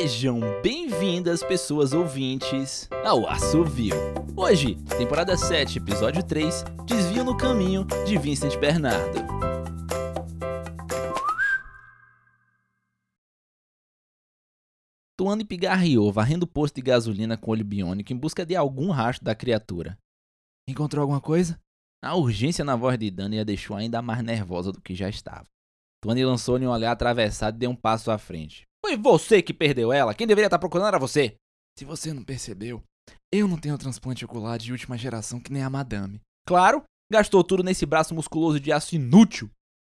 Sejam bem-vindas, pessoas ouvintes, ao Assovio. Hoje, temporada 7, episódio 3, Desvio no Caminho, de Vincent Bernardo. Tuane pigarreou, varrendo o posto de gasolina com olho biônico em busca de algum rastro da criatura. Encontrou alguma coisa? A urgência na voz de Dani a deixou ainda mais nervosa do que já estava. Tuane lançou-lhe um olhar atravessado e deu um passo à frente. Foi você que perdeu ela. Quem deveria estar procurando era você. Se você não percebeu, eu não tenho transplante ocular de última geração que nem a madame. Claro, gastou tudo nesse braço musculoso de aço inútil.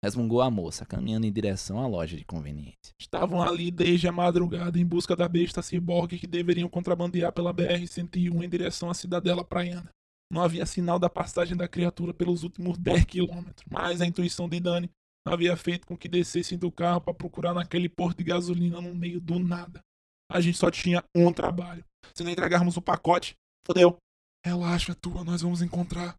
Resmungou a moça, caminhando em direção à loja de conveniência. Estavam ali desde a madrugada em busca da besta ciborgue que deveriam contrabandear pela BR-101 em direção à cidadela praiana. Não havia sinal da passagem da criatura pelos últimos 10 quilômetros, mas a intuição de Dani havia feito com que descessem do carro para procurar naquele posto de gasolina no meio do nada. A gente só tinha um trabalho. Se não entregarmos o pacote, fodeu. Relaxa, tua, nós vamos encontrar.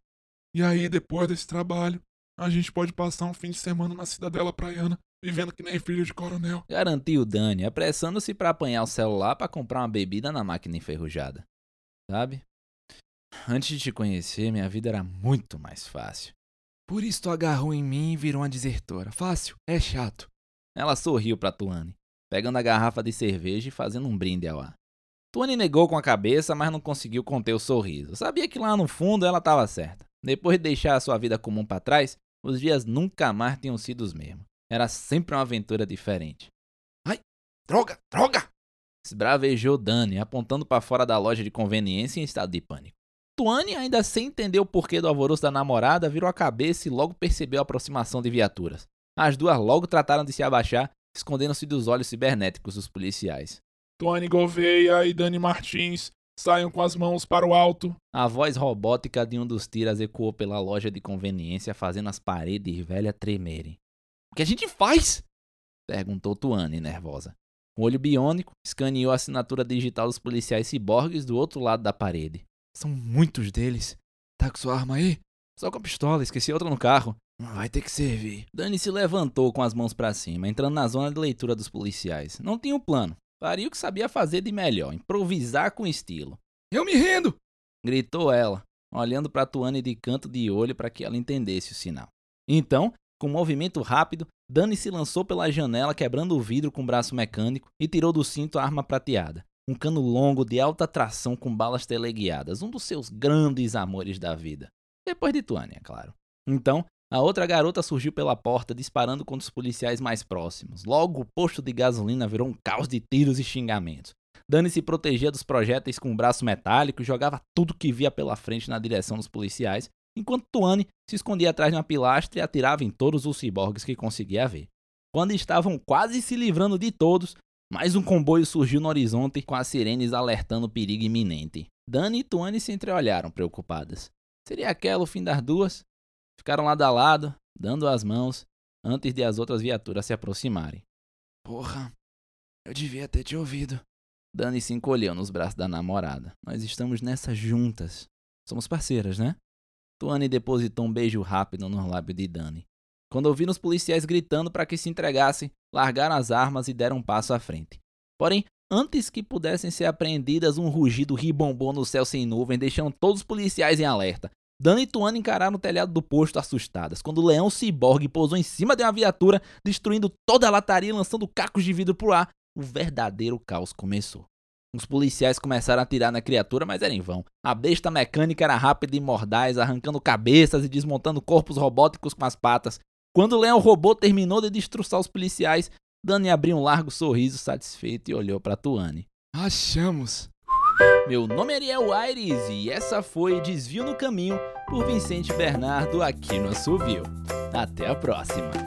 E aí, depois desse trabalho, a gente pode passar um fim de semana na cidadela praiana, vivendo que nem filho de coronel. Garantiu Dani, apressando-se para apanhar o celular para comprar uma bebida na máquina enferrujada. Sabe? Antes de te conhecer, minha vida era muito mais fácil. Por isso tu agarrou em mim e virou uma desertora. Fácil, é chato. Ela sorriu para Tuane, pegando a garrafa de cerveja e fazendo um brinde ao ar. Tuane negou com a cabeça, mas não conseguiu conter o sorriso. Sabia que lá no fundo ela estava certa. Depois de deixar a sua vida comum para trás, os dias nunca mais tinham sido os mesmos. Era sempre uma aventura diferente. Ai, droga, droga! Esbravejou Dani, apontando para fora da loja de conveniência em estado de pânico. Tuane, ainda sem entender o porquê do alvoroço da namorada, virou a cabeça e logo percebeu a aproximação de viaturas. As duas logo trataram de se abaixar, escondendo-se dos olhos cibernéticos dos policiais. Tuane Gouveia e Dani Martins saiam com as mãos para o alto. A voz robótica de um dos tiras ecoou pela loja de conveniência, fazendo as paredes velhas tremerem. O que a gente faz? perguntou Tuane, nervosa. Com o olho biônico, escaneou a assinatura digital dos policiais ciborgues do outro lado da parede. São muitos deles. Tá com sua arma aí? Só com a pistola, esqueci outra no carro. Vai ter que servir. Dani se levantou com as mãos para cima, entrando na zona de leitura dos policiais. Não tinha um plano. Faria o que sabia fazer de melhor, improvisar com estilo. Eu me rendo! Gritou ela, olhando para Tuane de canto de olho para que ela entendesse o sinal. Então, com um movimento rápido, Dani se lançou pela janela, quebrando o vidro com o braço mecânico e tirou do cinto a arma prateada um cano longo de alta tração com balas teleguiadas, um dos seus grandes amores da vida. Depois de Tuane, é claro. Então, a outra garota surgiu pela porta, disparando contra os policiais mais próximos. Logo, o posto de gasolina virou um caos de tiros e xingamentos. Dani se protegia dos projéteis com um braço metálico e jogava tudo que via pela frente na direção dos policiais, enquanto Tuane se escondia atrás de uma pilastra e atirava em todos os ciborgues que conseguia ver. Quando estavam quase se livrando de todos, mais um comboio surgiu no horizonte com as sirenes alertando o perigo iminente. Dani e Tuane se entreolharam preocupadas. Seria aquela o fim das duas? Ficaram lado a lado, dando as mãos, antes de as outras viaturas se aproximarem. Porra, eu devia ter te ouvido. Dani se encolheu nos braços da namorada. Nós estamos nessa juntas. Somos parceiras, né? Tuane depositou um beijo rápido no lábio de Dani. Quando ouviram os policiais gritando para que se entregassem, largaram as armas e deram um passo à frente. Porém, antes que pudessem ser apreendidas, um rugido ribombou no céu sem nuvem, deixando todos os policiais em alerta. Dana e Tuana encararam o telhado do posto assustadas, quando o leão ciborgue pousou em cima de uma viatura, destruindo toda a lataria e lançando cacos de vidro pro ar. O verdadeiro caos começou. Os policiais começaram a atirar na criatura, mas era em vão. A besta mecânica era rápida e mordaz, arrancando cabeças e desmontando corpos robóticos com as patas. Quando o leão robô terminou de destroçar os policiais, Dani abriu um largo sorriso satisfeito e olhou para Tuane. Achamos! Meu nome é Ariel Aires e essa foi Desvio no Caminho por Vicente Bernardo aqui no Assovio. Até a próxima!